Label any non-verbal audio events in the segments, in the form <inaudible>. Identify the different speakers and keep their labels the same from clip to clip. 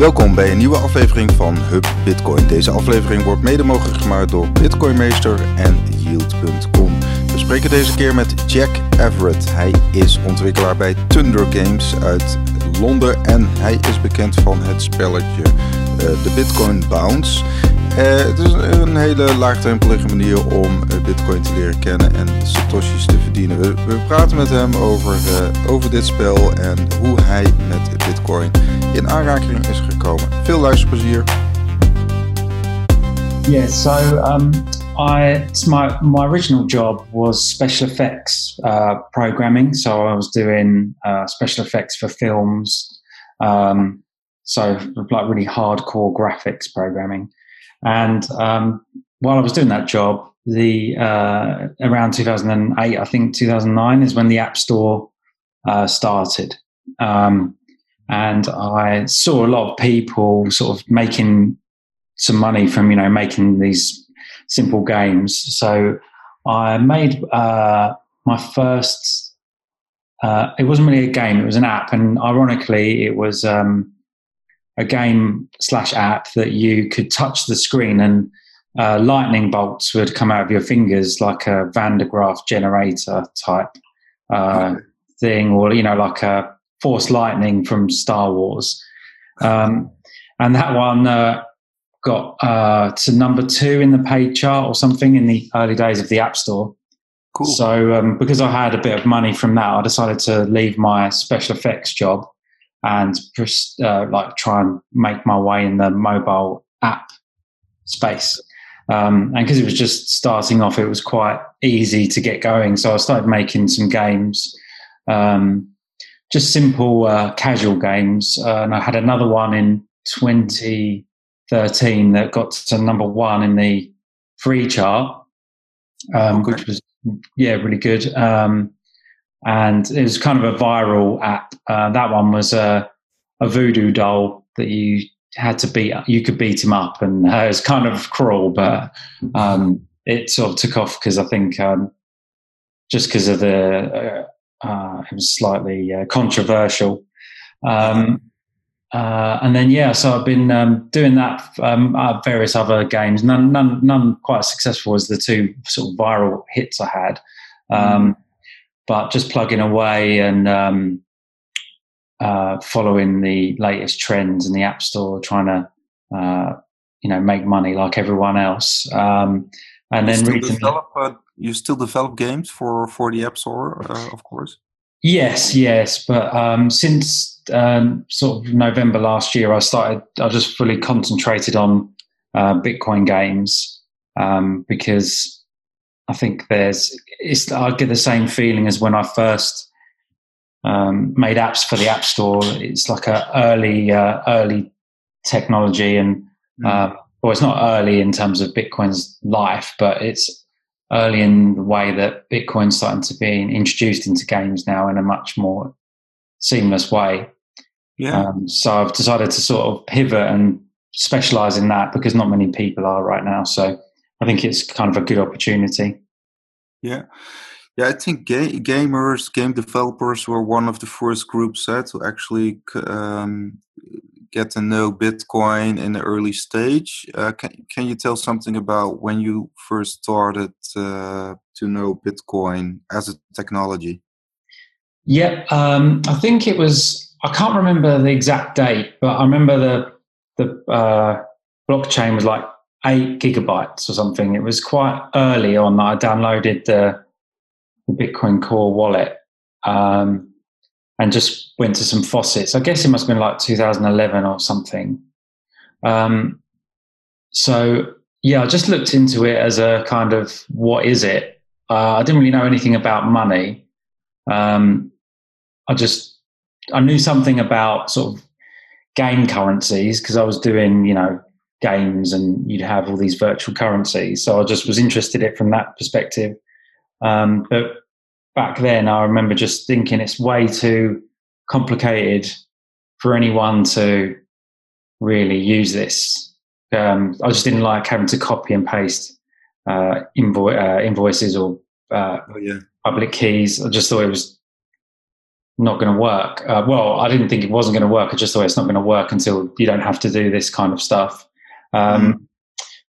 Speaker 1: Welkom bij een nieuwe aflevering van Hub Bitcoin. Deze aflevering wordt mede mogelijk gemaakt door Bitcoinmeester en Yield.com. We spreken deze keer met Jack Everett. Hij is ontwikkelaar bij Thunder Games uit Londen en hij is bekend van het spelletje de Bitcoin Bounce. Uh, het is een hele laagdrempelige manier om uh, Bitcoin te leren kennen en satoshis te verdienen. We, praten met hem over, over dit spel en hoe hij met Bitcoin in aanraking is gekomen. Veel luisterplezier.
Speaker 2: Yeah, so um, I my my original job was special effects uh, programming. So I was doing uh, special effects for films. Um, so like really hardcore graphics programming. And um, while I was doing that job, the uh, around 2008, I think 2009 is when the App Store uh, started. Um, and I saw a lot of people sort of making some money from you know making these simple games. So I made uh, my first. Uh, it wasn't really a game; it was an app, and ironically, it was um, a game slash app that you could touch the screen and uh, lightning bolts would come out of your fingers like a Van de Graaff generator type uh, thing, or you know, like a force lightning from Star Wars. Um, and that one uh, got uh, to number two in the paid chart or something in the early days of the App Store. Cool. So, um, because I had a bit of money from that, I decided to leave my special effects job and just uh, like try and make my way in the mobile app space. Um, and because it was just starting off, it was quite easy to get going. So I started making some games, um, just simple uh, casual games. Uh, and I had another one in 2013 that got to number one in the free chart, um, which was yeah really good. Um, and it was kind of a viral app. Uh, that one was a, a voodoo doll that you had to beat. You could beat him up, and uh, it was kind of cruel, but um, it sort of took off because I think um, just because of the uh, uh, it was slightly uh, controversial. Um, uh, and then yeah, so I've been um, doing that um, various other games. None, none, none quite as successful as the two sort of viral hits I had. Um, but just plugging away and um, uh, following the latest trends in the app store, trying to uh, you know make money like everyone else. Um, and
Speaker 1: you
Speaker 2: then
Speaker 1: still develop, uh, you still develop games for for the app store, uh, of course.
Speaker 2: Yes, yes, but um, since um, sort of November last year, I started. I just fully concentrated on uh, Bitcoin games um, because I think there's it's I get the same feeling as when I first um, made apps for the App Store. It's like a early uh, early technology, and mm. uh, well, it's not early in terms of Bitcoin's life, but it's early in the way that Bitcoin's starting to be introduced into games now in a much more seamless way. Yeah. Um, so I've decided to sort of pivot and specialize in that because not many people are right now. So I think it's kind of a good opportunity.
Speaker 1: Yeah. Yeah, I think ga- gamers, game developers were one of the first groups uh, to actually um, get to know Bitcoin in the early stage. Uh, can, can you tell something about when you first started uh, to know Bitcoin as a technology?
Speaker 2: Yeah, um, I think it was, I can't remember the exact date, but I remember the, the uh, blockchain was like eight gigabytes or something. It was quite early on that I downloaded the, the Bitcoin Core wallet um, and just went to some faucets. I guess it must have been like 2011 or something. Um, so yeah, I just looked into it as a kind of what is it? Uh, I didn't really know anything about money. Um, I just I knew something about sort of game currencies because I was doing you know games and you'd have all these virtual currencies. So I just was interested in it from that perspective. Um, but back then, I remember just thinking it's way too complicated for anyone to really use this. Um, I just didn't like having to copy and paste uh, invo- uh, invoices or uh, oh, yeah. public keys. I just thought it was not going to work. Uh, well, I didn't think it wasn't going to work. I just thought it's not going to work until you don't have to do this kind of stuff. Um, mm.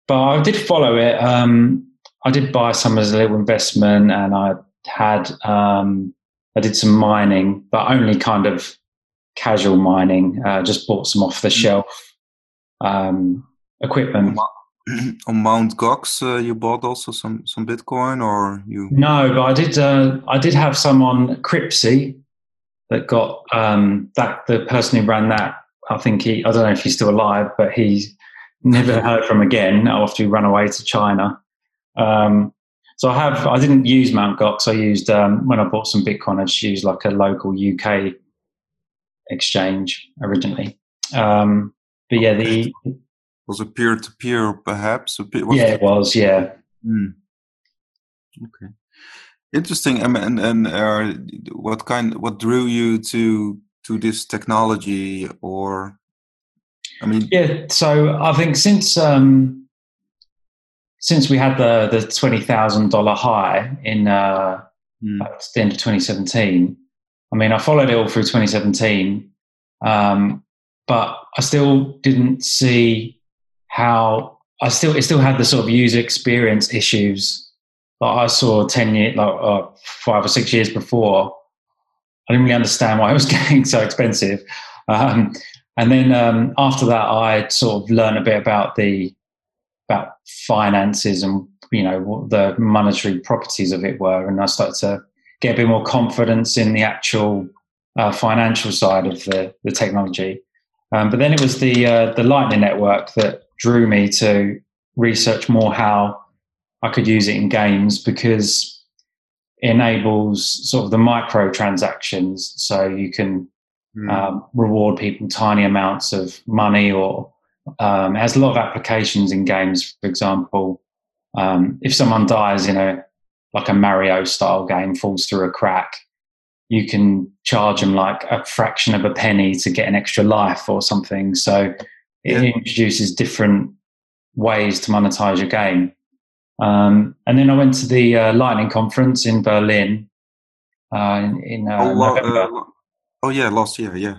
Speaker 2: But I did follow it. Um, I did buy some as a little investment, and I had um, I did some mining, but only kind of casual mining. Uh, just bought some off the mm. shelf um, equipment. <clears throat>
Speaker 1: On Mount Gox, uh, you bought also some some Bitcoin, or you?
Speaker 2: No, but I did. Uh, I did have some on Cryptsy that got um, that the person who ran that. I think he. I don't know if he's still alive, but he never heard from again after he ran away to China. Um, so I have. I didn't use Mount Gox. I used um, when I bought some Bitcoin. I just used like a local UK exchange originally. Um, but yeah, the
Speaker 1: was a peer to peer, perhaps.
Speaker 2: Yeah, it was. Yeah.
Speaker 1: Mm. Okay. Interesting. And and, and uh, what kind? What drew you to to this technology, or I mean?
Speaker 2: Yeah. So I think since um, since we had the the twenty thousand dollar high in uh, mm. the end of twenty seventeen. I mean, I followed it all through 2017, um, but I still didn't see how I still it still had the sort of user experience issues that I saw ten years, like uh, five or six years before. I didn't really understand why it was <laughs> getting so expensive. Um, and then um, after that, I sort of learned a bit about the about finances and you know what the monetary properties of it were, and I started to get a bit more confidence in the actual uh, financial side of the the technology. Um, but then it was the uh, the Lightning Network that drew me to research more how I could use it in games because it enables sort of the micro transactions. So you can mm. um, reward people tiny amounts of money or um, has a lot of applications in games. For example, um, if someone dies in a like a Mario style game, falls through a crack, you can charge them like a fraction of a penny to get an extra life or something. So it yeah. introduces different ways to monetize your game. Um, and then I went to the uh, Lightning Conference in Berlin uh, in, in uh, oh, November. Uh,
Speaker 1: oh, yeah, last year, yeah.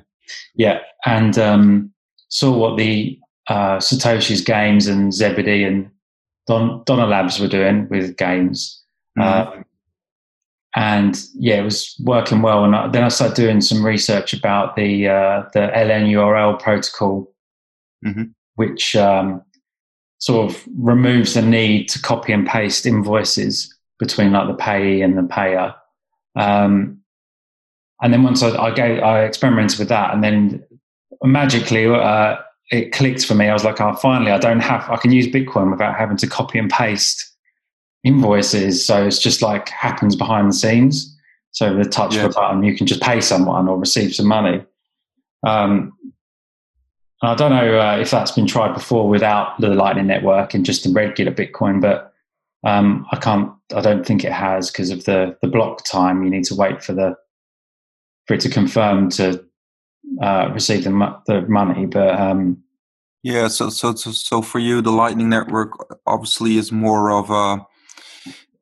Speaker 2: Yeah, and um, saw what the uh, Satoshi's games and Zebedee and Don, Donner Labs were doing with games. Mm-hmm. Um, and yeah, it was working well. And I, then I started doing some research about the uh, the LNURL protocol mm-hmm. which um, sort of removes the need to copy and paste invoices between like the payee and the payer. Um, and then once I, I, gave, I experimented with that, and then magically uh, it clicked for me. I was like, oh, finally, I don't have, I can use Bitcoin without having to copy and paste invoices. So it's just like happens behind the scenes. So the touch yeah. of a button, you can just pay someone or receive some money. Um, I don't know uh, if that's been tried before without the Lightning Network and just the regular Bitcoin, but um, I can't. I don't think it has because of the the block time. You need to wait for the for it to confirm to uh, receive the the money. But um,
Speaker 1: yeah, so so so so for you, the Lightning Network obviously is more of a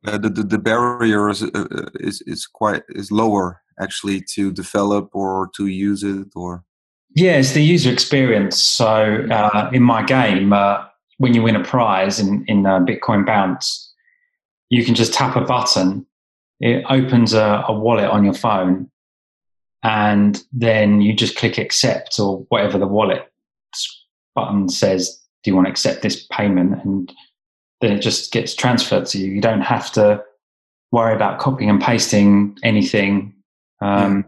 Speaker 1: uh, the, the, the barrier is, uh, is is quite is lower actually to develop or to use it or
Speaker 2: yeah, it's the user experience. So uh, in my game, uh, when you win a prize in, in uh, Bitcoin Bounce, you can just tap a button. It opens a, a, wallet on your phone, and then you just click accept or whatever the wallet button says. Do you want to accept this payment? And then it just gets transferred to you. You don't have to worry about copying and pasting anything. Um,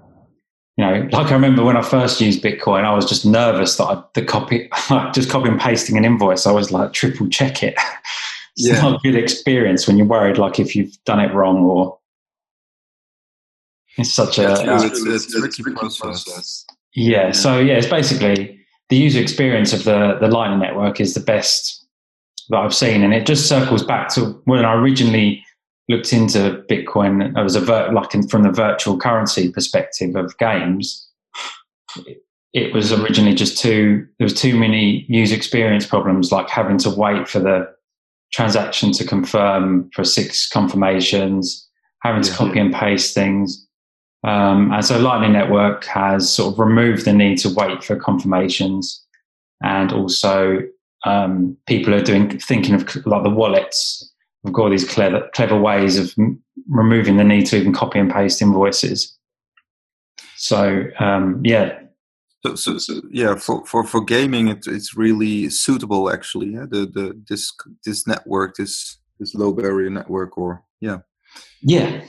Speaker 2: you know, like I remember when I first used Bitcoin, I was just nervous that I, the copy, <laughs> just copy and pasting an invoice, I was like triple check it. <laughs> it's yeah. not a good experience when you're worried, like if you've done it wrong or it's such a,
Speaker 1: uh, it's, it's, it's, tricky process.
Speaker 2: Yeah, yeah, so yeah, it's basically the user experience of the the Lightning network is the best that I've seen, and it just circles back to when I originally looked into Bitcoin as a vir- like in, from the virtual currency perspective of games, it was originally just too there was too many user experience problems, like having to wait for the transaction to confirm for six confirmations, having to copy and paste things. Um, and so Lightning Network has sort of removed the need to wait for confirmations, and also um, people are doing thinking of like the wallets. We've got all these clever clever ways of m- removing the need to even copy and paste invoices. So um, yeah,
Speaker 1: so, so, so, yeah, for, for, for gaming, it, it's really suitable actually. Yeah? The the this this network, this this low barrier network, or yeah,
Speaker 2: yeah.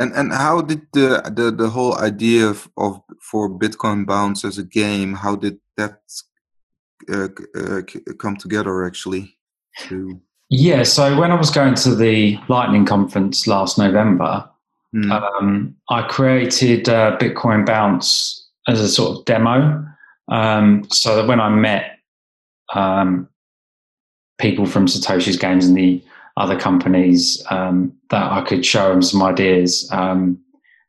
Speaker 1: And and how did the the, the whole idea of, of for Bitcoin Bounce as a game? How did that uh, uh, come together actually? To...
Speaker 2: Yeah, so when I was going to the Lightning conference last November, mm. um, I created uh, Bitcoin Bounce as a sort of demo. Um, so that when I met um, people from Satoshi's Games and the other companies, um, that I could show them some ideas. Um,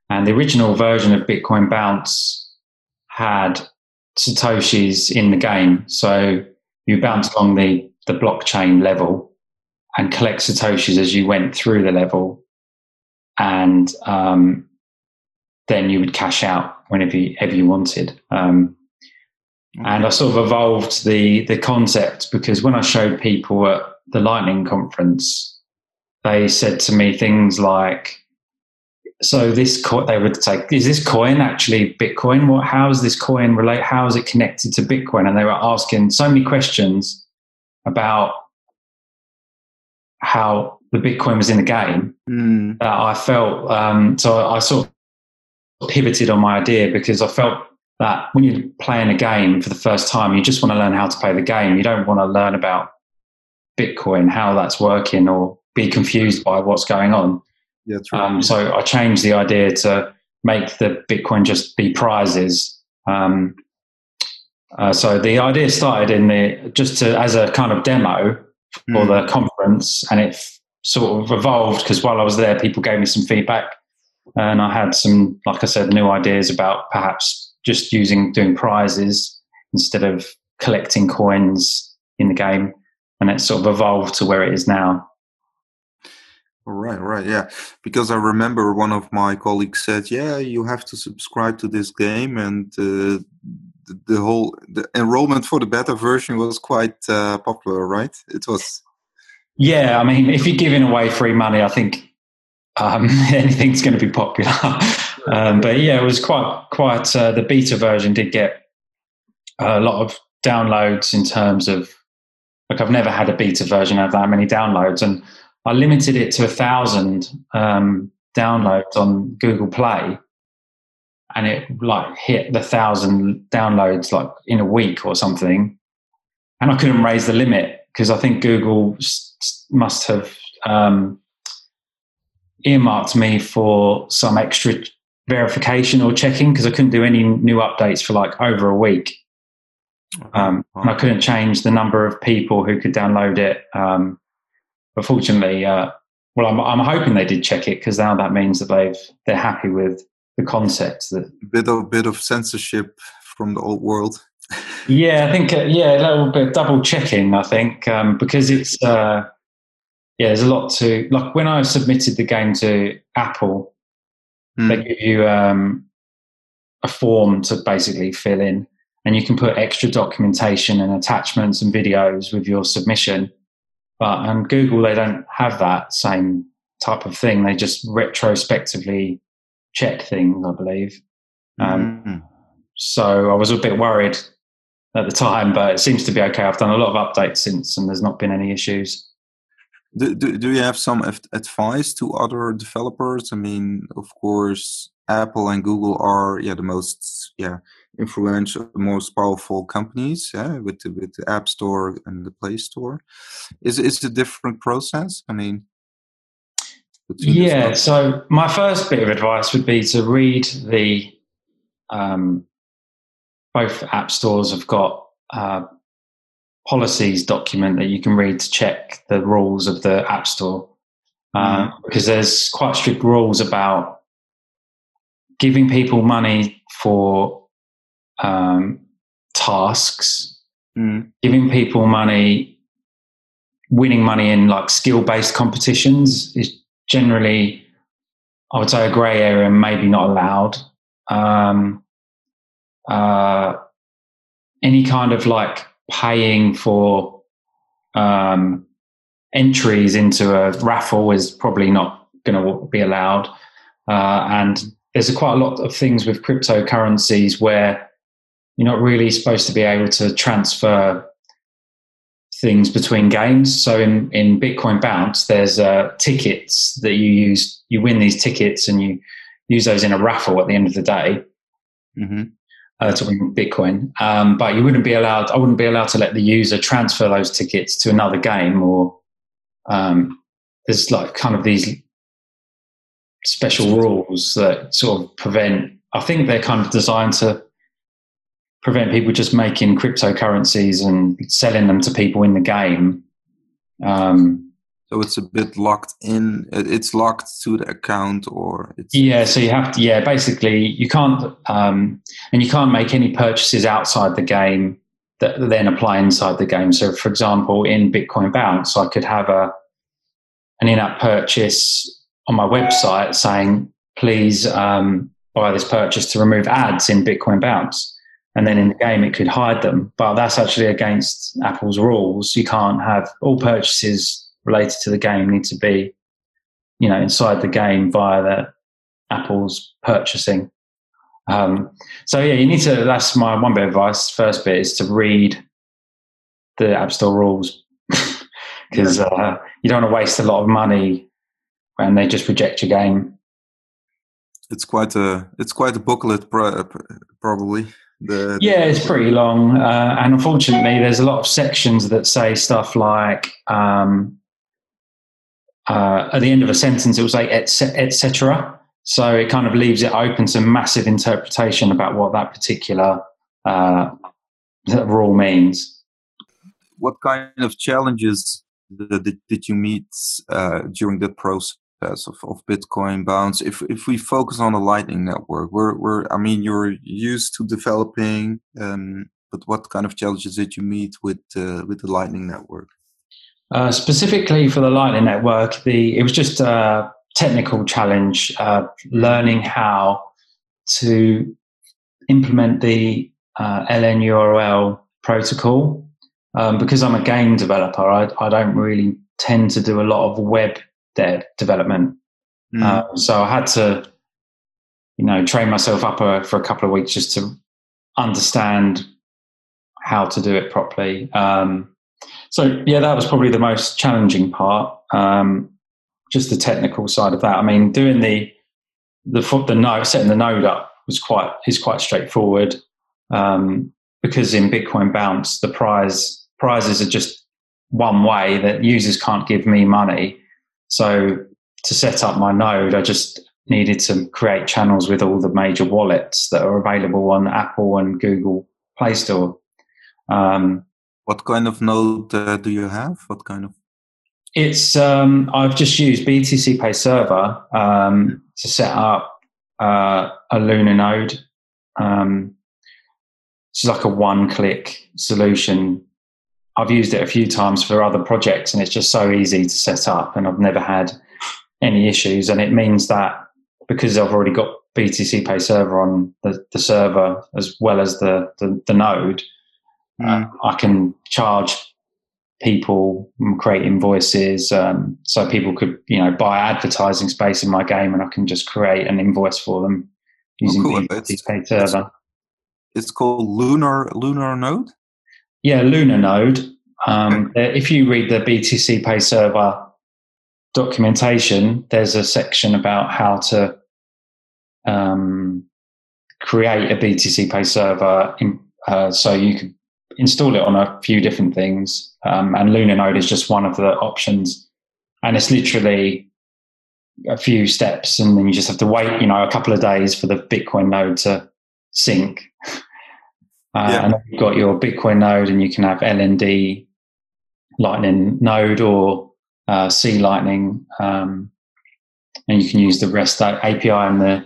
Speaker 2: and the original version of Bitcoin Bounce had Satoshi's in the game. So you bounce along the, the blockchain level and collect Satoshis as you went through the level. And um, then you would cash out whenever you, ever you wanted. Um, and I sort of evolved the the concept because when I showed people at the Lightning conference, they said to me things like, "So this co-, they would say, is this coin actually Bitcoin? What? How is this coin relate? How is it connected to Bitcoin?" And they were asking so many questions about how the Bitcoin was in the game mm. that I felt. Um, so I sort of pivoted on my idea because I felt that when you're playing a game for the first time, you just want to learn how to play the game. You don't want to learn about Bitcoin, how that's working, or be confused by what's going on.
Speaker 1: Yeah, right.
Speaker 2: um, so I changed the idea to make the Bitcoin just be prizes. Um, uh, so the idea started in the just to, as a kind of demo for mm. the conference, and it f- sort of evolved because while I was there, people gave me some feedback and I had some, like I said, new ideas about perhaps just using doing prizes instead of collecting coins in the game, and it sort of evolved to where it is now.
Speaker 1: Right, right, yeah. Because I remember one of my colleagues said, "Yeah, you have to subscribe to this game," and uh, the, the, whole the enrollment for the beta version was quite uh, popular, right? It was.
Speaker 2: Yeah, I mean, if you're giving away free money, I think um, <laughs> anything's going to be popular. <laughs> um, but yeah, it was quite quite. Uh, the beta version did get a lot of downloads in terms of like I've never had a beta version have that many downloads, and I limited it to a thousand um, downloads on Google Play, and it like hit the thousand downloads like in a week or something, and I couldn't raise the limit because I think Google must have um, earmarked me for some extra verification or checking because I couldn't do any new updates for like over a week. Um, and I couldn't change the number of people who could download it. Um, but fortunately, uh, well, I'm, I'm hoping they did check it because now that means that they've they're happy with the concept. That
Speaker 1: bit of bit of censorship from the old world.
Speaker 2: yeah, I think uh, yeah, a little bit double checking. I think um, because it's uh, yeah, there's a lot to like when I submitted the game to Apple, mm. they give you um, a form to basically fill in, and you can put extra documentation and attachments and videos with your submission. But on Google, they don't have that same type of thing. They just retrospectively check things, I believe. Um, mm. So I was a bit worried at the time, but it seems to be okay. I've done a lot of updates since, and there's not been any issues.
Speaker 1: Do, do, do you have some advice to other developers? I mean, of course, Apple and Google are yeah the most yeah influential, most powerful companies yeah, with the, with the App Store and the Play Store. Is is it a different process? I mean,
Speaker 2: yeah. So my first bit of advice would be to read the um, both app stores have got uh, policies document that you can read to check the rules of the App Store. Uh, mm. Because there's quite strict rules about giving people money for um, tasks, mm. giving people money, winning money in like skill based competitions is generally I would say a grey area, and maybe not allowed. Um, uh, any kind of like paying for um, entries into a raffle is probably not going to be allowed. Uh, and there's a quite a lot of things with cryptocurrencies where you're not really supposed to be able to transfer things between games. So in, in Bitcoin Bounce, there's uh, tickets that you use. You win these tickets and you use those in a raffle at the end of the day mm-hmm. uh, to win Bitcoin. Um, but you wouldn't be allowed. I wouldn't be allowed to let the user transfer those tickets to another game or um, there's like kind of these special rules that sort of prevent. I think they're kind of designed to prevent people just making cryptocurrencies and selling them to people in the game. Um,
Speaker 1: so it's a bit locked in. It's locked to the account, or it's
Speaker 2: yeah. So you have to yeah. Basically, you can't um, and you can't make any purchases outside the game that then apply inside the game. So, for example, in Bitcoin Bounce, I could have a an in-app purchase on my website saying, "Please um, buy this purchase to remove ads in Bitcoin Bounce." And then in the game it could hide them. But that's actually against Apple's rules. You can't have all purchases related to the game need to be, you know, inside the game via the Apple's purchasing. Um, so yeah, you need to. That's my one bit of advice. First bit is to read the App Store rules <laughs> because uh, you don't want to waste a lot of money when they just reject your game.
Speaker 1: It's quite a it's quite a booklet, probably.
Speaker 2: The, yeah, it's pretty long, uh, and unfortunately, there's a lot of sections that say stuff like um, uh, at the end of a sentence, it will say etc. So it kind of leaves it open to massive interpretation about what that particular uh, rule means.
Speaker 1: What kind of challenges did, did you meet uh, during the process? Of, of Bitcoin bounce. If if we focus on the Lightning Network, we're we're I mean you're used to developing, um, but what kind of challenges did you meet with uh, with the Lightning Network?
Speaker 2: Uh, specifically for the Lightning Network, the it was just a technical challenge, uh, learning how to implement the uh, LNURL protocol. Um, because I'm a game developer, I, I don't really tend to do a lot of web their development. Mm. Uh, so I had to, you know, train myself up uh, for a couple of weeks just to understand how to do it properly. Um, so yeah, that was probably the most challenging part. Um, just the technical side of that. I mean, doing the the the node, setting the node up was quite is quite straightforward um, because in Bitcoin Bounce the prize prizes are just one way that users can't give me money. So to set up my node, I just needed to create channels with all the major wallets that are available on Apple and Google Play Store. Um,
Speaker 1: what kind of node uh, do you have? What kind of?
Speaker 2: It's um, I've just used BTC Pay Server um, to set up uh, a Luna node. Um, it's like a one-click solution I've used it a few times for other projects and it's just so easy to set up and I've never had any issues. And it means that because I've already got BTC Pay Server on the, the server as well as the, the, the node, mm. uh, I can charge people, create invoices. Um, so people could, you know, buy advertising space in my game and I can just create an invoice for them using oh, cool. BTC Pay Server.
Speaker 1: It's, it's called Lunar Lunar Node?
Speaker 2: Yeah, Luna Node. Um, if you read the BTC Pay Server documentation, there's a section about how to um, create a BTC Pay server. In, uh, so you can install it on a few different things, um, and Luna Node is just one of the options. And it's literally a few steps, and then you just have to wait, you know, a couple of days for the Bitcoin node to sync. <laughs> Uh, yeah. And you've got your Bitcoin node, and you can have LND Lightning node or uh, C Lightning, um, and you can use the REST API and the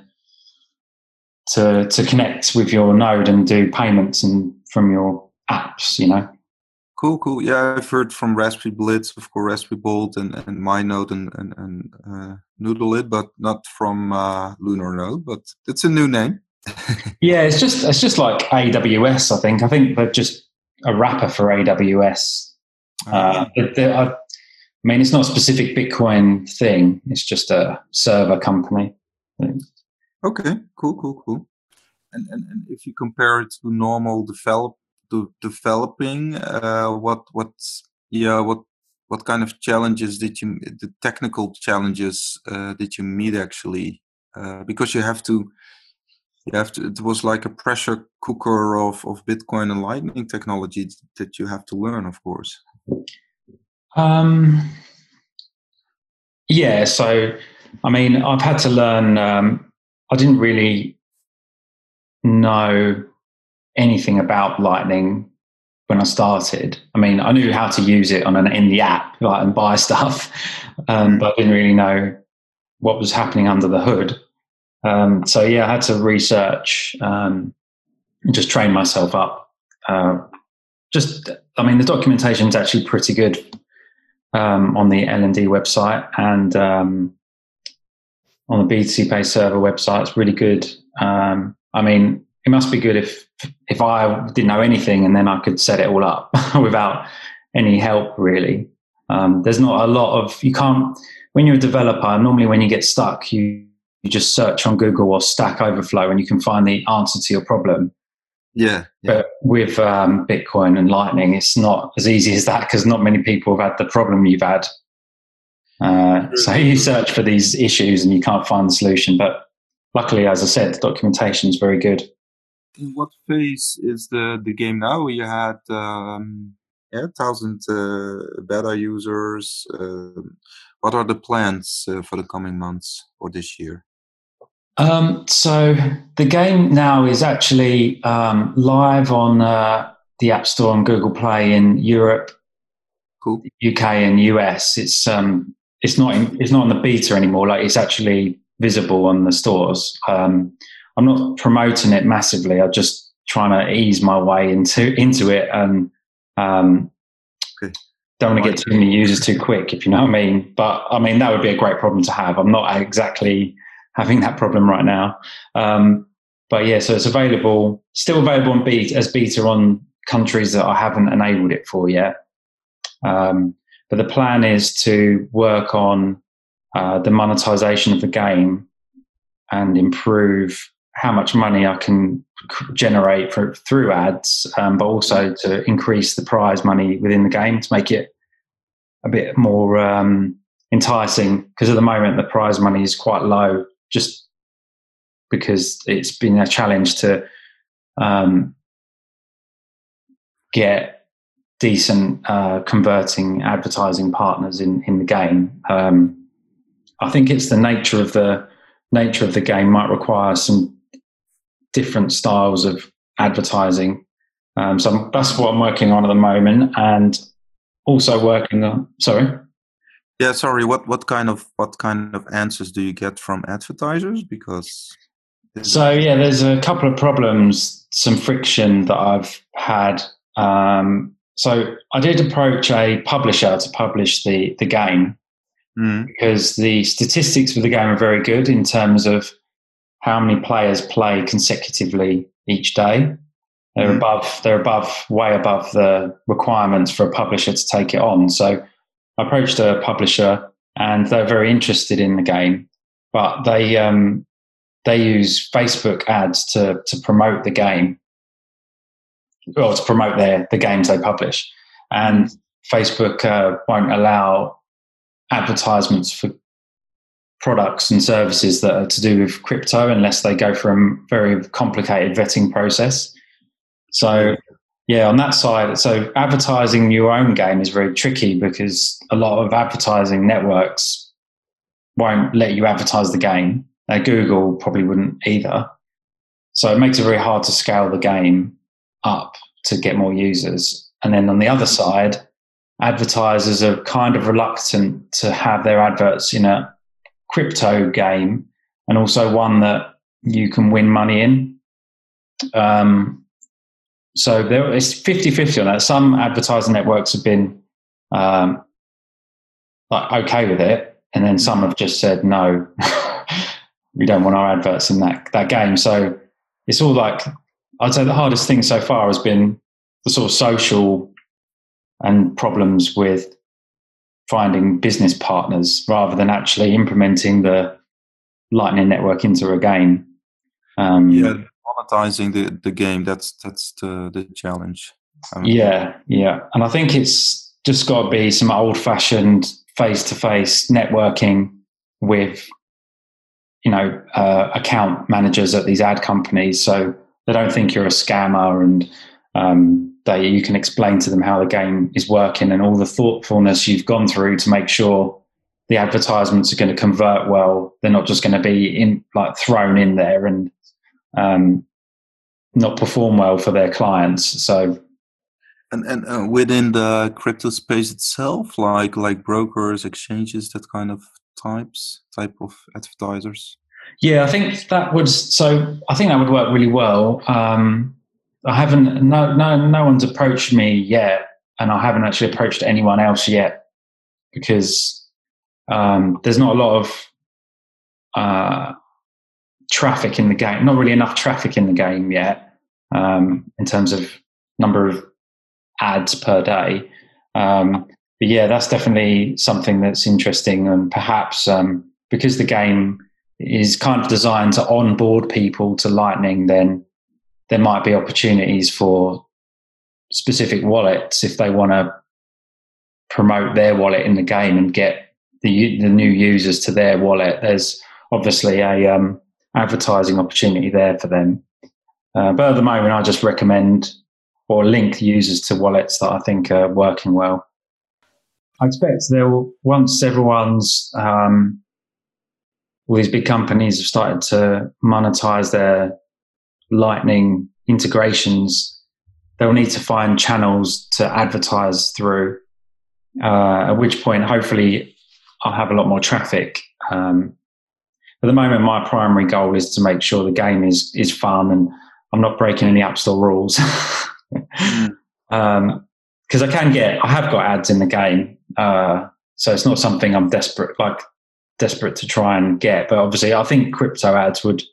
Speaker 2: to to connect with your node and do payments and from your apps. You know.
Speaker 1: Cool, cool. Yeah, I've heard from Raspberry Blitz, of course, Raspberry Bolt, and, and MyNode and and, and uh, Nodl but not from uh, Lunar Node. But it's a new name.
Speaker 2: Yeah, it's just it's just like AWS. I think. I think they're just a wrapper for AWS. Uh, I mean, it's not a specific Bitcoin thing. It's just a server company.
Speaker 1: Okay, cool, cool, cool. And, and, and if you compare it to normal develop to developing, uh, what what yeah what what kind of challenges did you the technical challenges uh, did you meet actually? Uh, because you have to you have to it was like a pressure cooker of of Bitcoin and Lightning technology that you have to learn, of course.
Speaker 2: Um. Yeah. So, I mean, I've had to learn. Um, I didn't really know anything about Lightning when I started. I mean, I knew how to use it on an in the app, like and buy <laughs> stuff, um, but I didn't really know what was happening under the hood. Um, so yeah, I had to research, um, and just train myself up. Uh, just, I mean, the documentation is actually pretty good um, on the LND website and um, on the BTC Pay server website. It's really good. Um, I mean, it must be good if if I didn't know anything and then I could set it all up <laughs> without any help really. Um, there's not a lot of you can't when you're a developer. Normally, when you get stuck, you you just search on Google or Stack Overflow and you can find the answer to your problem.
Speaker 1: Yeah,
Speaker 2: yeah. But with um, Bitcoin and Lightning, it's not as easy as that because not many people have had the problem you've had. Uh, so you search for these issues and you can't find the solution. But luckily, as I said, the documentation is very good
Speaker 1: in what phase is the the game now? You had um, yeah, thousand uh, beta users. Uh, what are the plans uh, for the coming months or this year?
Speaker 2: Um, so the game now is actually um, live on uh, the App Store and Google Play in Europe,
Speaker 1: cool.
Speaker 2: UK, and US. It's um, it's not in, it's not on the beta anymore. Like it's actually visible on the stores. Um, I'm not promoting it massively. I'm just trying to ease my way into into it and um, okay. don't want to get too many users too quick, if you know what I mean. But I mean that would be a great problem to have. I'm not exactly having that problem right now. Um, but yeah, so it's available, still available on beta as beta on countries that I haven't enabled it for yet. Um, but the plan is to work on uh, the monetization of the game and improve how much money I can generate for, through ads, um, but also to increase the prize money within the game to make it a bit more um, enticing. Because at the moment, the prize money is quite low, just because it's been a challenge to um, get decent uh, converting advertising partners in in the game. Um, I think it's the nature of the nature of the game might require some different styles of advertising. Um, so that's what I'm working on at the moment, and also working on. Sorry.
Speaker 1: Yeah, sorry. What what kind of what kind of answers do you get from advertisers? Because
Speaker 2: so yeah, there's a couple of problems, some friction that I've had. Um, so I did approach a publisher to publish the the game mm. because the statistics for the game are very good in terms of how many players play consecutively each day. They're mm. above, they're above, way above the requirements for a publisher to take it on. So approached a publisher and they're very interested in the game, but they, um, they use Facebook ads to, to promote the game or to promote their, the games they publish. And Facebook uh, won't allow advertisements for products and services that are to do with crypto unless they go through a very complicated vetting process. So, yeah, on that side, so advertising your own game is very tricky because a lot of advertising networks won't let you advertise the game. Google probably wouldn't either. So it makes it very hard to scale the game up to get more users. And then on the other side, advertisers are kind of reluctant to have their adverts in a crypto game and also one that you can win money in. Um, so there it's 50-50 on that. Some advertising networks have been um, like okay with it, and then some have just said no, <laughs> we don't want our adverts in that that game. So it's all like I'd say the hardest thing so far has been the sort of social and problems with finding business partners rather than actually implementing the Lightning Network into a game.
Speaker 1: Um, yeah, monetizing the, the game that's that's the the challenge.
Speaker 2: Um, yeah, yeah, and I think it's just got to be some old fashioned face to face networking with you know uh, account managers at these ad companies, so they don't think you're a scammer and um, you can explain to them how the game is working and all the thoughtfulness you've gone through to make sure the advertisements are going to convert well. They're not just going to be in like thrown in there and um, not perform well for their clients. So,
Speaker 1: and and uh, within the crypto space itself, like like brokers, exchanges, that kind of types type of advertisers.
Speaker 2: Yeah, I think that would. So I think that would work really well. Um, I haven't. No, no, no one's approached me yet, and I haven't actually approached anyone else yet because um, there's not a lot of uh, traffic in the game. Not really enough traffic in the game yet um, in terms of number of ads per day. Um, but yeah, that's definitely something that's interesting, and perhaps um, because the game is kind of designed to onboard people to Lightning, then there might be opportunities for specific wallets if they want to promote their wallet in the game and get the the new users to their wallet. There's obviously a um, advertising opportunity there for them. Uh, but at the moment, I just recommend or link users to wallets that I think are working well. I expect there will once everyone's um, all these big companies have started to monetize their Lightning integrations, they'll need to find channels to advertise through. Uh, at which point, hopefully, I'll have a lot more traffic. Um, at the moment, my primary goal is to make sure the game is is fun and I'm not breaking any App Store rules. mm. <laughs> um, because I can get, I have got ads in the game, uh, so it's not something I'm desperate like desperate to try and get. But obviously, I think crypto ads would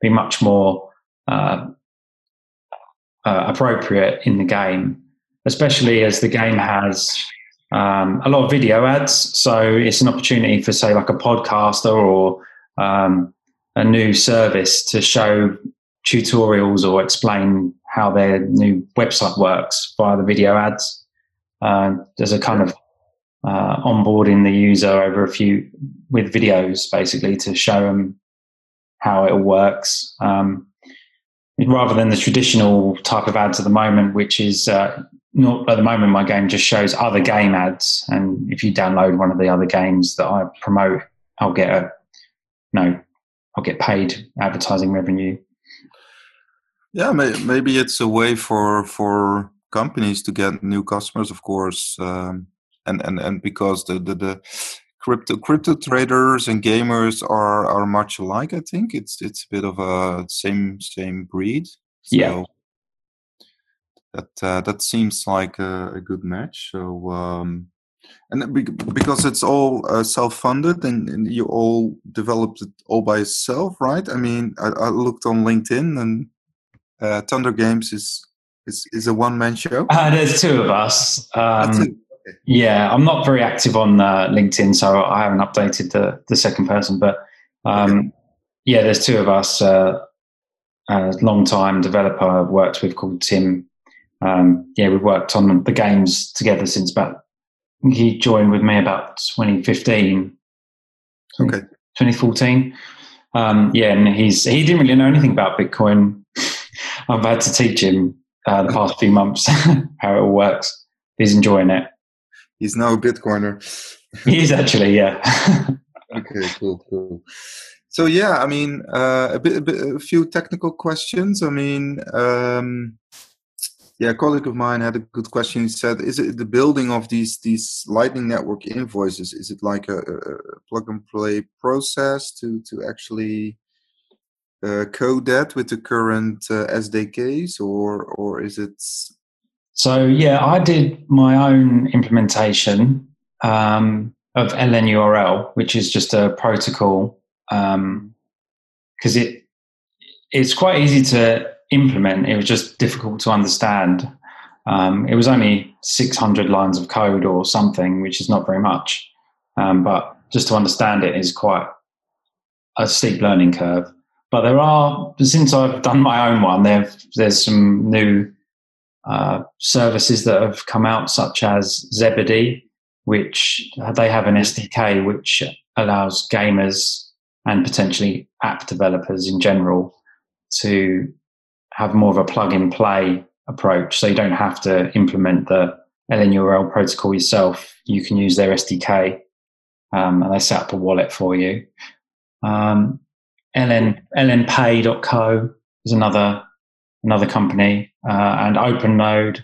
Speaker 2: be much more uh, uh, appropriate in the game, especially as the game has um, a lot of video ads. So it's an opportunity for, say, like a podcaster or um, a new service to show tutorials or explain how their new website works via the video ads. Uh, there's a kind of uh, onboarding the user over a few with videos basically to show them how it works. Um, rather than the traditional type of ads at the moment, which is uh, not at the moment. My game just shows other game ads, and if you download one of the other games that I promote, I'll get a no, I'll get paid advertising revenue.
Speaker 1: Yeah, maybe it's a way for for companies to get new customers, of course, um, and and and because the the, the crypto crypto traders and gamers are are much alike. I think it's it's a bit of a same same breed.
Speaker 2: So yeah.
Speaker 1: That uh, that seems like a, a good match. So um, and because it's all uh, self-funded and, and, you all developed it all by yourself, right? I mean, I, I looked on LinkedIn and uh, THNDR Games is is is a one-man show.
Speaker 2: Uh, there's two of us. Um, yeah, I'm not very active on uh, LinkedIn, so I haven't updated the the second person. But um, okay. yeah, there's two of us. Uh, a long time developer I've worked with called Tim. Um, yeah, we've worked on the games together since about. He joined with me about 2015.
Speaker 1: Okay.
Speaker 2: 2014. Um, yeah, and he's he didn't really know anything about Bitcoin. <laughs> I've had to teach him uh, the past few months <laughs> how it all works. He's enjoying it
Speaker 1: he's now a Bitcoiner.
Speaker 2: he is actually, yeah. <laughs>
Speaker 1: okay, cool, cool. So yeah, I mean, uh, a bit, a bit, a few technical questions. I mean, um, yeah, a colleague of mine had a good question. He said, "Is it the building of these these Lightning Network invoices? Is it like a, a plug and play process to to actually uh, code that with the current uh, SDKs, or or is it?
Speaker 2: So yeah, I did my own implementation um, of LNURL, which is just a protocol because um, it it's quite easy to implement. It was just difficult to understand. Um, it was only 600 lines of code or something, which is not very much, um, but just to understand it is quite a steep learning curve. But there are, since I've done my own one, there there's some new uh, services that have come out, such as Zebedee, which they have an SDK which allows gamers and potentially app developers in general to have more of a plug and play approach. So you don't have to implement the LNURL protocol yourself. You can use their SDK um, and they set up a wallet for you. Um, LN, LNPay.co is another another company, uh, and OpenNode.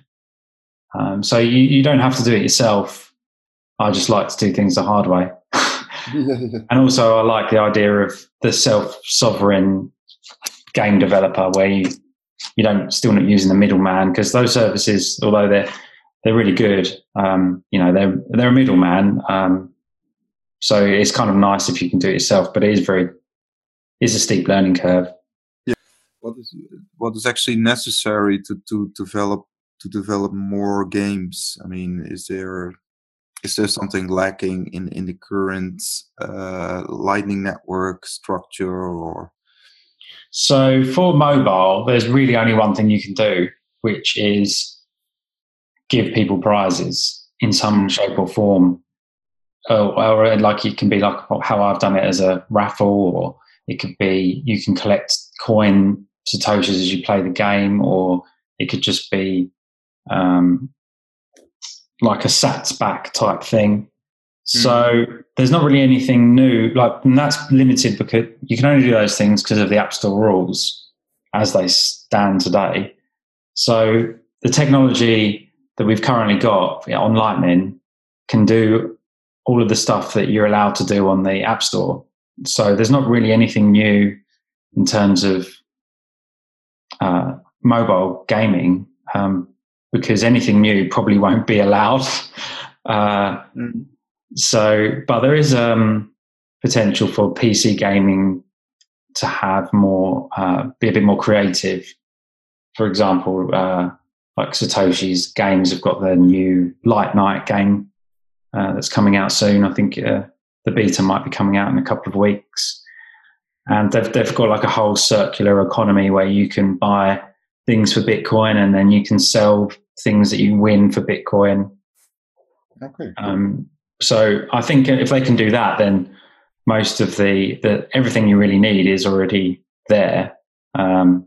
Speaker 2: Um, so you, you don't have to do it yourself. I just like to do things the hard way. <laughs> and also, I like the idea of the self sovereign game developer where you you don't still not using the middleman because those services, although they're they're really good, um, you know, they're they're a middleman. Um, so it's kind of nice if you can do it yourself, but it is very is a steep learning curve.
Speaker 1: Yeah, what is what is actually necessary to to develop to develop more games? I mean, is there is there something lacking in in the current uh, Lightning Network structure or?
Speaker 2: So for mobile, there's really only one thing you can do, which is give people prizes in some shape or form. Or, or like it can be like how I've done it as a raffle, or it could be you can collect coin satoshis as you play the game, or it could just be um, like a sats back type thing. So mm. there's not really anything new. Like and that's limited because you can only do those things because of the App Store rules as they stand today. So the technology that we've currently got on Lightning can do all of the stuff that you're allowed to do on the App Store. So there's not really anything new in terms of uh, mobile gaming um, because anything new probably <laughs> won't be allowed. Uh, mm. So, but there is um, potential for PC gaming to have more, uh, be a bit more creative. For example, uh, like Satoshi's games have got their new Lightnite game uh, that's coming out soon. I think uh, the beta might be coming out in a couple of weeks. And they've, they've got like a whole circular economy where you can buy things for Bitcoin and then you can sell things that you win for Bitcoin. Okay. Um, so I think if they can do that, then most of the, the everything you really need is already there um,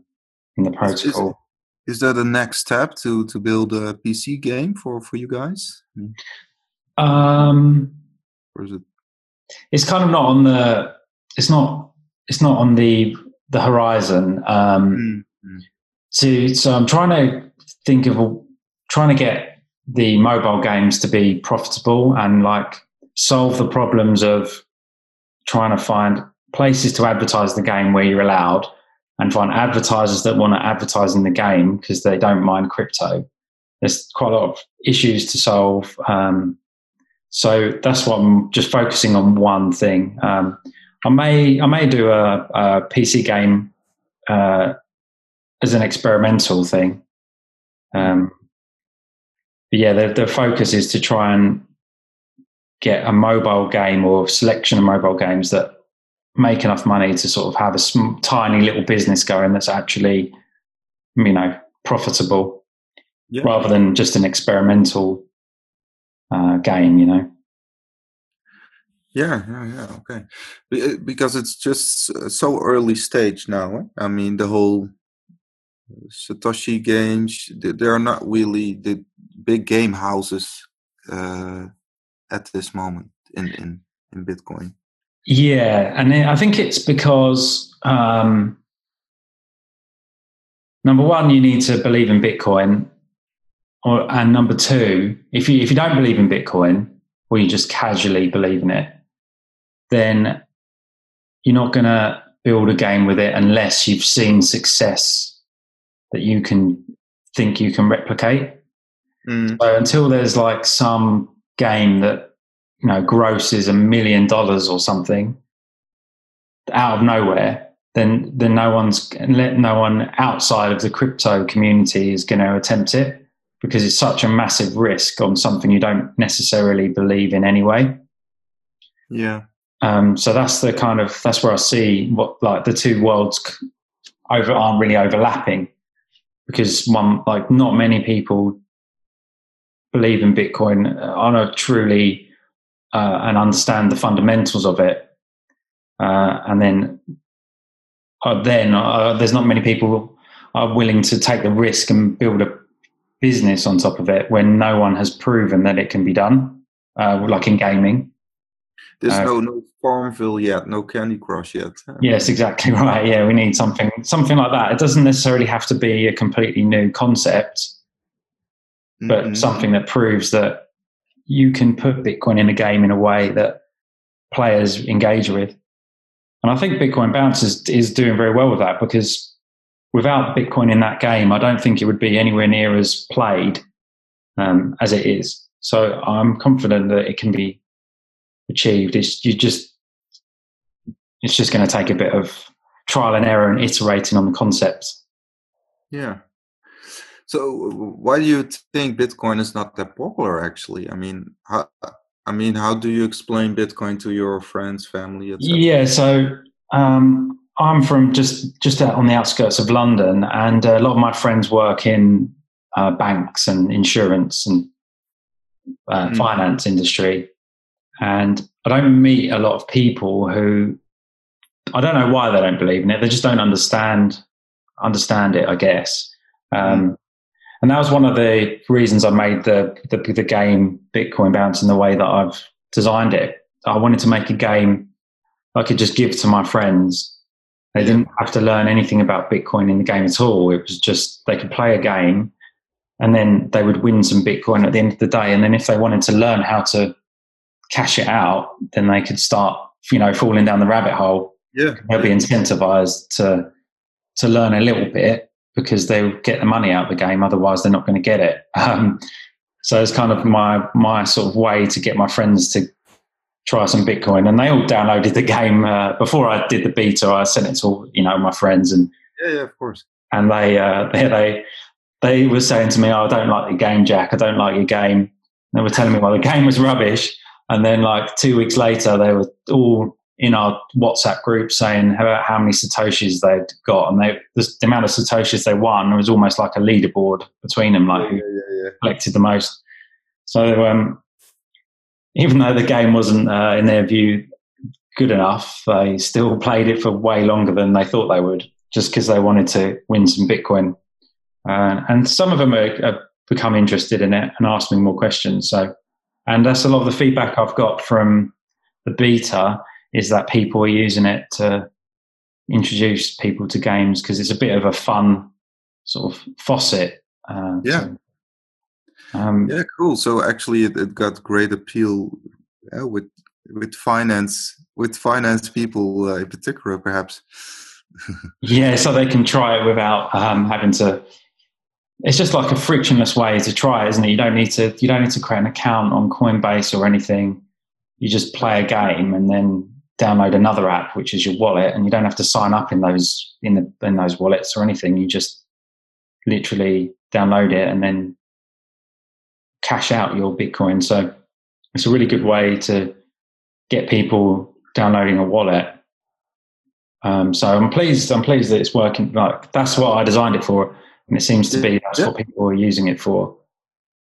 Speaker 2: in the protocol.
Speaker 1: Is that a next step to to build a PC game for for you guys?
Speaker 2: Um,
Speaker 1: or is it?
Speaker 2: It's kind of not on the. It's not. It's not on the the horizon. Um, mm-hmm. To so I'm trying to think of a, trying to get the mobile games to be profitable and like solve the problems of trying to find places to advertise the game where you're allowed and find advertisers that want to advertise in the game because they don't mind crypto. There's quite a lot of issues to solve. Um, so that's what I'm just focusing on one thing. Um, I may I may do a, a PC game uh, as an experimental thing. Um, yeah, the, the focus is to try and get a mobile game or selection of mobile games that make enough money to sort of have a sm- tiny little business going that's actually, you know, profitable, yeah. rather than just an experimental uh, game. You know.
Speaker 1: Yeah, yeah, yeah. Okay, uh, because it's just so early stage now. I mean, the whole Satoshi games, they are not really the big game houses uh, at this moment in in in Bitcoin.
Speaker 2: Yeah, and I think it's because um, number one, you need to believe in Bitcoin, or and number two, if you if you don't believe in Bitcoin or you just casually believe in it, then you're not gonna build a game with it unless you've seen success that you can think you can replicate. Mm. So until there's like some game that you know grosses a million dollars or something out of nowhere, then then no one's let no one outside of the crypto community is going to attempt it because it's such a massive risk on something you don't necessarily believe in anyway.
Speaker 1: Yeah.
Speaker 2: Um, so that's the kind of that's where I see what like the two worlds over aren't really overlapping because one like not many people believe in Bitcoin on a truly uh, and understand the fundamentals of it, uh, and then uh, then uh, there's not many people are willing to take the risk and build a business on top of it when no one has proven that it can be done, uh, like in gaming.
Speaker 1: There's uh, no no Farmville yet, no Candy Crush yet.
Speaker 2: Yes, exactly <laughs> right. Yeah, we need something something like that. It doesn't necessarily have to be a completely new concept, but mm-hmm. something that proves that you can put Bitcoin in a game in a way that players engage with. And I think Bitcoin Bounce is, is doing very well with that because without Bitcoin in that game, I don't think it would be anywhere near as played um, as it is. So I'm confident that it can be achieved. It's you just it's just going to take a bit of trial and error and iterating on the concepts.
Speaker 1: Yeah. So why do you think Bitcoin is not that popular? Actually, I mean, how, I mean, how do you explain Bitcoin to your friends, family?
Speaker 2: Yeah. So um, I'm from just just out on the outskirts of London, and a lot of my friends work in uh, banks and insurance and uh, mm. finance industry. And I don't meet a lot of people who I don't know why they don't believe in it. They just don't understand understand it, I guess. Um, and that was one of the reasons I made the, the, the game Bitcoin Bounce in the way that I've designed it. I wanted to make a game I could just give to my friends. They didn't have to learn anything about Bitcoin in the game at all. It was just they could play a game and then they would win some Bitcoin at the end of the day. And then if they wanted to learn how to cash it out, then they could start, you know, falling down the rabbit hole.
Speaker 1: Yeah.
Speaker 2: They'll be incentivized to to learn a little bit because they'll get the money out of the game. Otherwise, they're not going to get it. <laughs> Um, so it's kind of my my sort of way to get my friends to try some Bitcoin, and they all downloaded the <laughs> game uh, before I did the beta. I sent it to all, you know my friends, and
Speaker 1: yeah, yeah, of course.
Speaker 2: And they uh, <laughs> they they they were saying to me, oh, "I don't like the game, Jack. I don't like your game." And They were telling me, "Well, the game was rubbish." And then, like two weeks later, they were all in our WhatsApp group saying about how many satoshis they'd got, and they the, the amount of satoshis they won was almost like a leaderboard between them, like yeah, who yeah, collected the most. So, um, even though the game wasn't, uh, in their view, good enough, they still played it for way longer than they thought they would, just because they wanted to win some Bitcoin. Uh, and some of them have become interested in it and asked me more questions. So and that's a lot of the feedback I've got from the beta is that people are using it to introduce people to games because it's a bit of a fun sort of faucet.
Speaker 1: Uh, yeah. So, um, yeah, cool. So actually, it, it got great appeal yeah, with with finance with finance people uh, in particular, perhaps. <laughs>
Speaker 2: yeah, so they can try it without um, having to it's just like a frictionless way to try, isn't it? You don't need to you don't need to create an account on Coinbase or anything. You just play a game and then download another app, which is your wallet, and you don't have to sign up in those in the in those wallets or anything. You just literally download it and then cash out your Bitcoin. So it's a really good way to get people downloading a wallet. Um, so I'm pleased. I'm pleased that it's working. Like that's what I designed it for and it seems to be that's yeah. what people are using it for,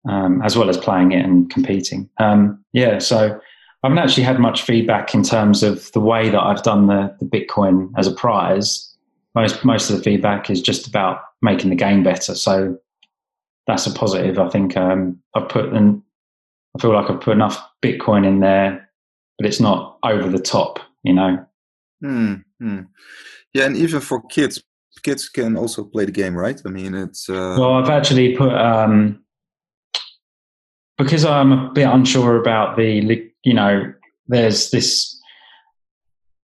Speaker 2: um, as well as playing it and competing. Um, yeah, so I haven't actually had much feedback in terms of the way that I've done the, the Bitcoin as a prize. Most most of the feedback is just about making the game better. So that's a positive. I think um, I've put and I feel like I've put enough Bitcoin in there, but it's not over the top. You know.
Speaker 1: Hmm. hmm. Yeah, and even for kids, kids can also play the game, right? I mean, it's. Uh...
Speaker 2: Well, I've actually put um, because I'm a bit unsure about the, you know, there's this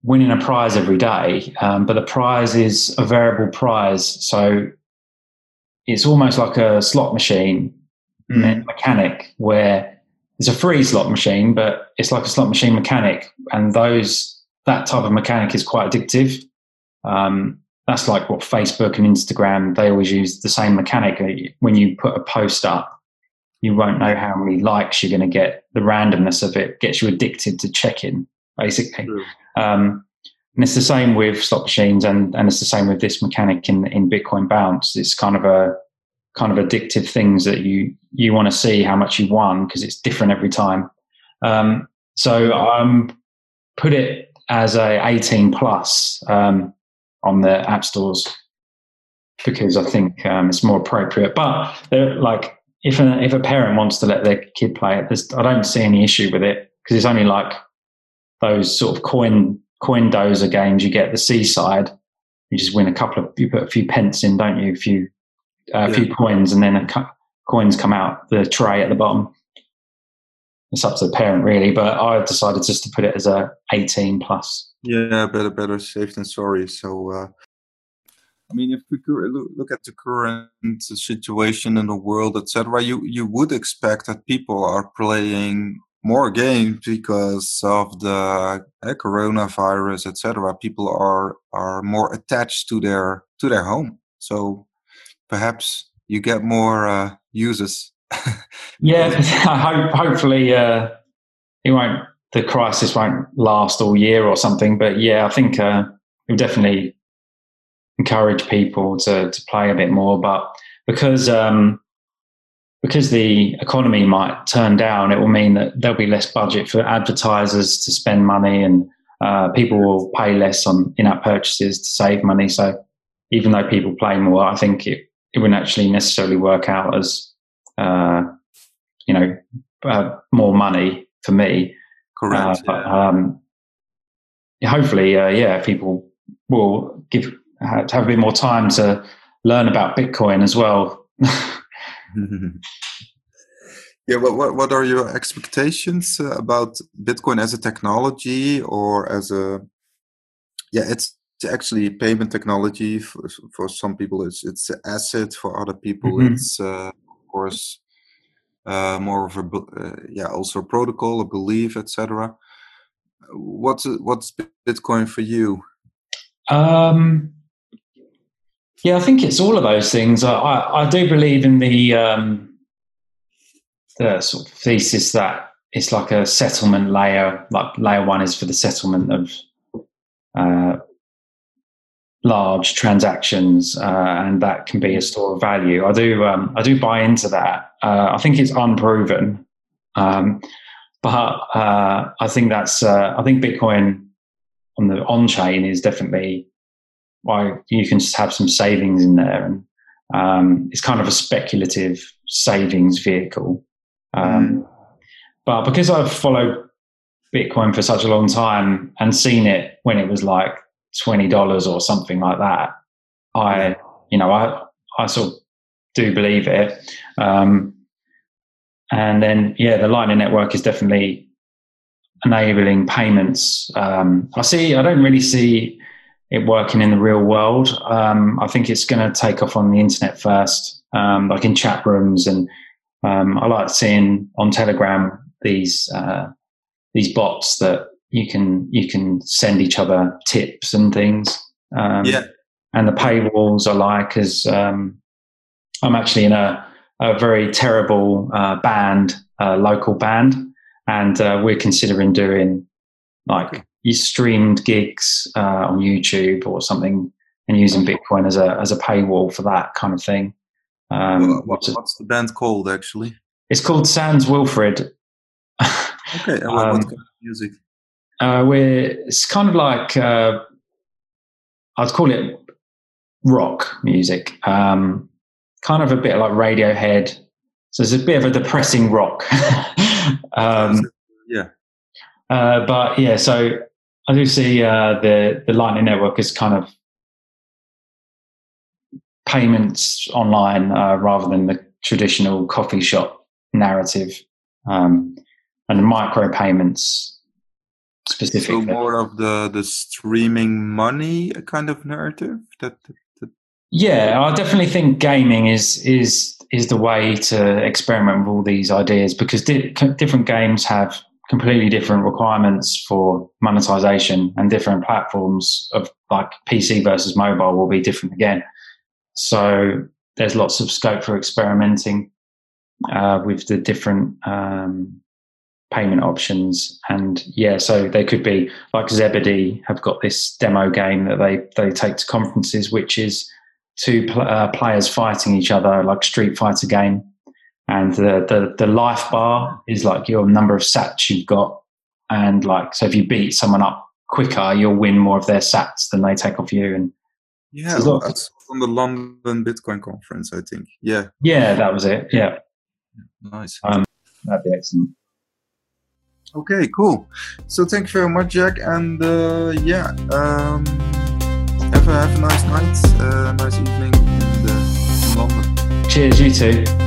Speaker 2: winning a prize every day, um, but the prize is a variable prize. So it's almost like a slot machine mm. mechanic where it's a free slot machine, but it's like a slot machine mechanic, and those that type of mechanic is quite addictive. Um, that's like what Facebook and Instagram they always use the same mechanic. When you put a post up, you won't know how many likes you're going to get. The randomness of it gets you addicted to checking, basically. Um, and it's the same with slot machines, and, and it's the same with this mechanic in in Bitcoin Bounce. It's kind of a kind of addictive things that you you want to see how much you won because it's different every time. Um, so I'm um, put it as a 18 plus um, on the app stores because I think um, it's more appropriate. But like if a, if a parent wants to let their kid play it, I don't see any issue with it because it's only like those sort of coin coin dozer games. You get the seaside, you just win a couple of you put a few pence in, don't you? A few uh, a yeah. few coins, and then a, coins come out the tray at the bottom. It's up to the parent really, but I've decided just to put it as a 18 plus.
Speaker 1: Yeah, better better safe than sorry. So uh, I mean, if we look at the current situation in the world, etc., you you would expect that people are playing more games because of the uh, coronavirus, etc. People are are more attached to their to their home, so perhaps you get more uh, users. <laughs>
Speaker 2: yeah, <laughs> hope, hopefully uh, it won't. The crisis won't last all year or something. But yeah, I think uh, it will definitely encourage people to to play a bit more. But because um, because the economy might turn down, it will mean that there'll be less budget for advertisers to spend money, and uh, people will pay less on in-app purchases to save money. So even though people play more, I think it, it wouldn't actually necessarily work out as uh, you know uh, more money for me.
Speaker 1: Correct.
Speaker 2: Uh, but, um, hopefully, uh, yeah, people will give to have a bit more time to learn about Bitcoin as well. <laughs>
Speaker 1: yeah, what, what, what are your expectations uh, about Bitcoin as a technology or as a yeah, it's actually payment technology for, for some people it's it's an asset for other people mm-hmm. it's uh, of course uh, more of a uh, yeah also a protocol a belief etc what's what's bitcoin for you
Speaker 2: um yeah, I think it's all of those things. I, I, I do believe in the um, the sort of thesis that it's like a settlement layer. Like layer one is for the settlement of uh, large transactions, uh, and that can be a store of value. I do um, I do buy into that. Uh, I think it's unproven, um, but uh, I think that's uh, I think Bitcoin on the on chain is definitely why you can just have some savings in there, and um, it's kind of a speculative savings vehicle. Um, mm. But because I've followed Bitcoin for such a long time and seen it when it was like twenty dollars or something like that, I you know I I sort of do believe it. Um, and then yeah, the Lightning Network is definitely enabling payments. Um, I see. I don't really see it working in the real world. Um, I think it's going to take off on the internet first, um, like in chat rooms, and um, I like seeing on Telegram these uh, these bots that you can you can send each other tips and things. Um,
Speaker 1: yeah,
Speaker 2: and the paywalls I like as um, I'm actually in a a very terrible uh, band, uh, local band, and uh, we're considering doing like you streamed gigs uh, on YouTube or something and using Bitcoin as a as a paywall for that kind of thing.
Speaker 1: Um, what's, what's the band called actually?
Speaker 2: It's called Sans Wilfred.
Speaker 1: okay, and what, um, kind of music?
Speaker 2: Uh, we're it's kind of like uh, I'd call it rock music. Um, kind of a bit like Radiohead. So it's a bit of a depressing rock. <laughs> um,
Speaker 1: yeah.
Speaker 2: Uh, but yeah, so I do see uh, the the Lightning Network as kind of payments online uh, rather than the traditional coffee shop narrative, um, and micro payments specifically.
Speaker 1: So more of the the streaming money kind of narrative. That, that, that.
Speaker 2: Yeah, I definitely think gaming is is is the way to experiment with all these ideas because di- different games have completely different requirements for monetization and different platforms of like PC versus mobile will be different again. So there's lots of scope for experimenting uh, with the different um, payment options. And yeah, so they could be like Zebedee have got this demo game that they they take to conferences, which is two pl- uh, players fighting each other like Street Fighter game. And the, the the life bar is like your number of sats you've got, and like so if you beat someone up quicker, you'll win more of their sats than they take off you. And
Speaker 1: yeah, so that's from the London Bitcoin conference, I think. Yeah.
Speaker 2: Yeah, that was it. Yeah.
Speaker 1: Nice.
Speaker 2: Um, that'd be excellent.
Speaker 1: Okay, cool. So thank you very much, Jack. And uh, yeah, um, have a have a nice night, uh, nice evening in, the, in London.
Speaker 2: Cheers, you too.